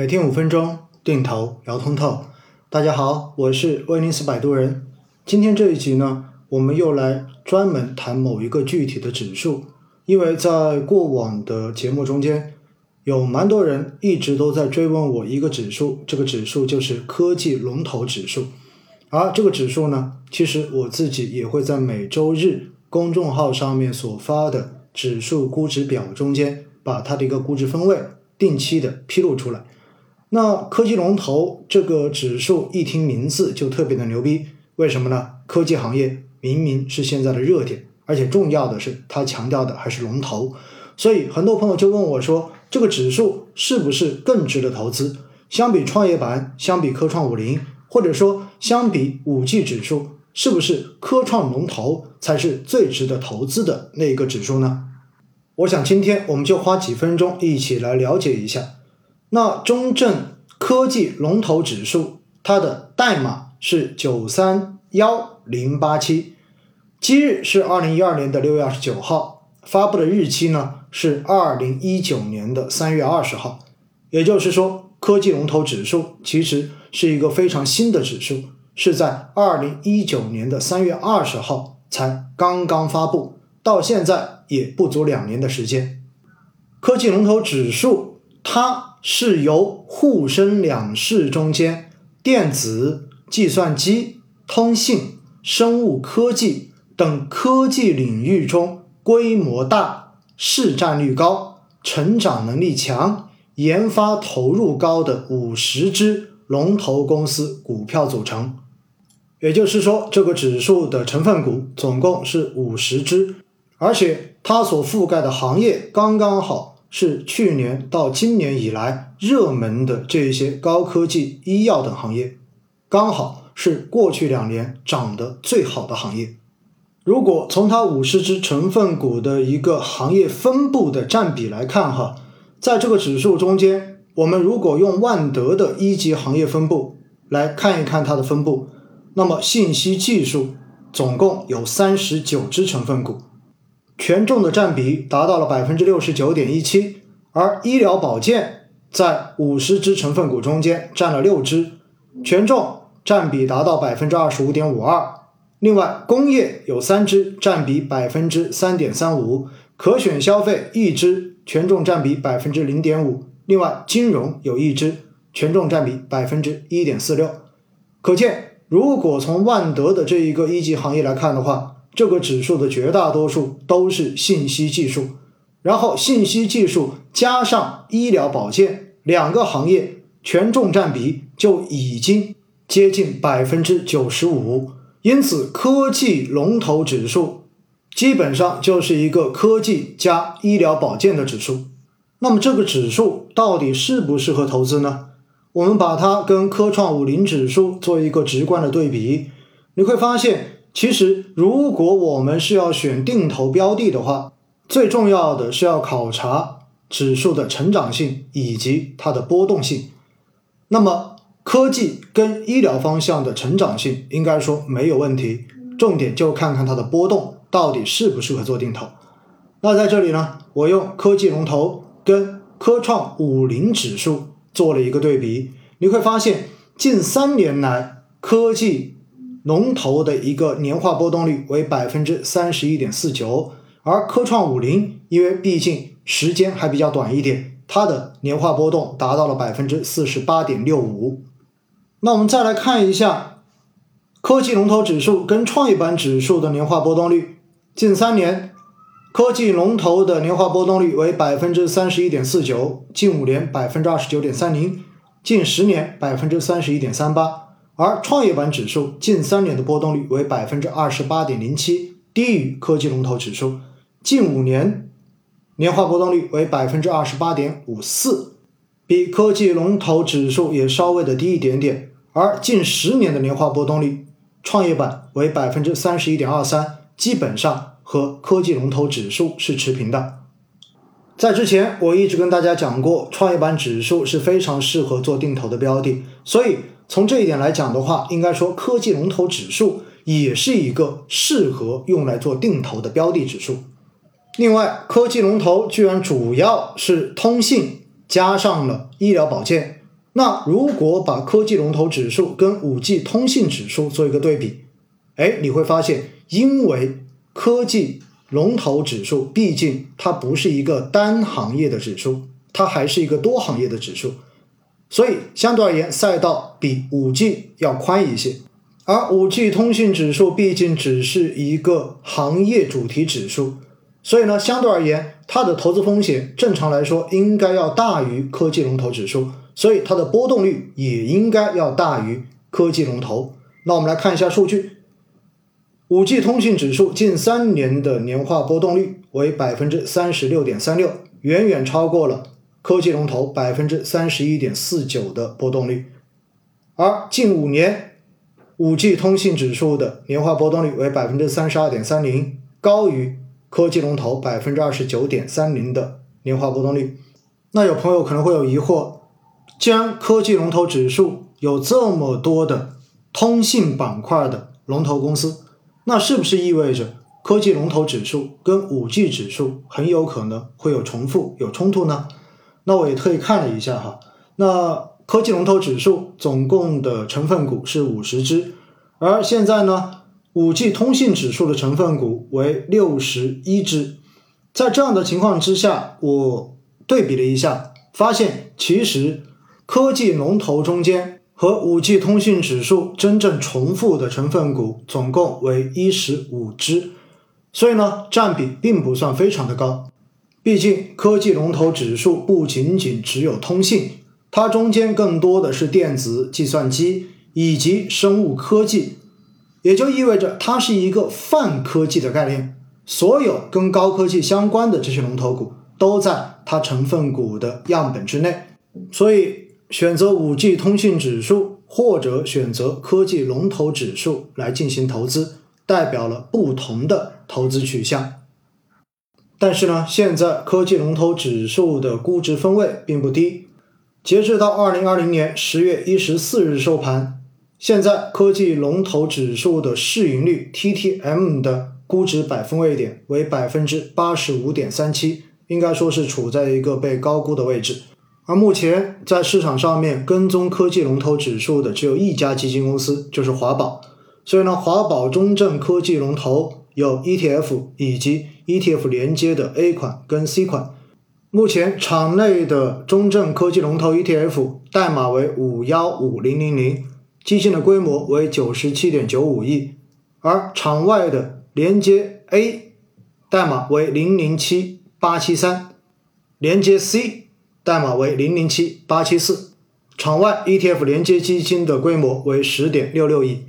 每天五分钟定投聊通透。大家好，我是威尼斯摆渡人。今天这一集呢，我们又来专门谈某一个具体的指数，因为在过往的节目中间，有蛮多人一直都在追问我一个指数，这个指数就是科技龙头指数。而这个指数呢，其实我自己也会在每周日公众号上面所发的指数估值表中间，把它的一个估值分位定期的披露出来。那科技龙头这个指数一听名字就特别的牛逼，为什么呢？科技行业明明是现在的热点，而且重要的是它强调的还是龙头，所以很多朋友就问我说，这个指数是不是更值得投资？相比创业板，相比科创五零，或者说相比五 G 指数，是不是科创龙头才是最值得投资的那一个指数呢？我想今天我们就花几分钟一起来了解一下。那中证科技龙头指数，它的代码是九三幺零八七，今日是二零一二年的六月二十九号，发布的日期呢是二零一九年的三月二十号。也就是说，科技龙头指数其实是一个非常新的指数，是在二零一九年的三月二十号才刚刚发布，到现在也不足两年的时间。科技龙头指数它。是由沪深两市中间电子、计算机、通信、生物科技等科技领域中规模大、市占率高、成长能力强、研发投入高的五十只龙头公司股票组成。也就是说，这个指数的成分股总共是五十只，而且它所覆盖的行业刚刚好。是去年到今年以来热门的这一些高科技、医药等行业，刚好是过去两年涨得最好的行业。如果从它五十只成分股的一个行业分布的占比来看，哈，在这个指数中间，我们如果用万德的一级行业分布来看一看它的分布，那么信息技术总共有三十九只成分股。权重的占比达到了百分之六十九点一七，而医疗保健在五十只成分股中间占了六只，权重占比达到百分之二十五点五二。另外，工业有三只，占比百分之三点三五；可选消费一只，权重占比百分之零点五。另外，金融有一只，权重占比百分之一点四六。可见，如果从万德的这一个一级行业来看的话，这个指数的绝大多数都是信息技术，然后信息技术加上医疗保健两个行业权重占比就已经接近百分之九十五，因此科技龙头指数基本上就是一个科技加医疗保健的指数。那么这个指数到底适不适合投资呢？我们把它跟科创五零指数做一个直观的对比，你会发现。其实，如果我们是要选定投标的的话，最重要的是要考察指数的成长性以及它的波动性。那么，科技跟医疗方向的成长性应该说没有问题，重点就看看它的波动到底适不适合做定投。那在这里呢，我用科技龙头跟科创五零指数做了一个对比，你会发现近三年来科技。龙头的一个年化波动率为百分之三十一点四九，而科创五零因为毕竟时间还比较短一点，它的年化波动达到了百分之四十八点六五。那我们再来看一下科技龙头指数跟创业板指数的年化波动率，近三年科技龙头的年化波动率为百分之三十一点四九，近五年百分之二十九点三零，近十年百分之三十一点三八。而创业板指数近三年的波动率为百分之二十八点零七，低于科技龙头指数。近五年年化波动率为百分之二十八点五四，比科技龙头指数也稍微的低一点点。而近十年的年化波动率，创业板为百分之三十一点二三，基本上和科技龙头指数是持平的。在之前我一直跟大家讲过，创业板指数是非常适合做定投的标的，所以。从这一点来讲的话，应该说科技龙头指数也是一个适合用来做定投的标的指数。另外，科技龙头居然主要是通信加上了医疗保健，那如果把科技龙头指数跟五 G 通信指数做一个对比，哎，你会发现，因为科技龙头指数毕竟它不是一个单行业的指数，它还是一个多行业的指数，所以相对而言，赛道比五 G 要宽一些。而五 G 通信指数毕竟只是一个行业主题指数，所以呢，相对而言，它的投资风险正常来说应该要大于科技龙头指数，所以它的波动率也应该要大于科技龙头。那我们来看一下数据，五 G 通信指数近三年的年化波动率为百分之三十六点三六，远远超过了科技龙头百分之三十一点四九的波动率，而近五年。五 G 通信指数的年化波动率为百分之三十二点三零，高于科技龙头百分之二十九点三零的年化波动率。那有朋友可能会有疑惑：既然科技龙头指数有这么多的通信板块的龙头公司，那是不是意味着科技龙头指数跟五 G 指数很有可能会有重复、有冲突呢？那我也特意看了一下哈，那。科技龙头指数总共的成分股是五十只，而现在呢，五 G 通信指数的成分股为六十一只。在这样的情况之下，我对比了一下，发现其实科技龙头中间和五 G 通信指数真正重复的成分股总共为一十五只，所以呢，占比并不算非常的高。毕竟科技龙头指数不仅仅只有通信。它中间更多的是电子、计算机以及生物科技，也就意味着它是一个泛科技的概念。所有跟高科技相关的这些龙头股都在它成分股的样本之内。所以，选择五 G 通信指数或者选择科技龙头指数来进行投资，代表了不同的投资取向。但是呢，现在科技龙头指数的估值分位并不低。截至到二零二零年十月一十四日收盘，现在科技龙头指数的市盈率 TTM 的估值百分位点为百分之八十五点三七，应该说是处在一个被高估的位置。而目前在市场上面跟踪科技龙头指数的只有一家基金公司，就是华宝。所以呢，华宝中证科技龙头有 ETF 以及 ETF 连接的 A 款跟 C 款。目前场内的中证科技龙头 ETF 代码为五幺五零零零，基金的规模为九十七点九五亿，而场外的连接 A 代码为零零七八七三，连接 C 代码为零零七八七四，场外 ETF 连接基金的规模为十点六六亿。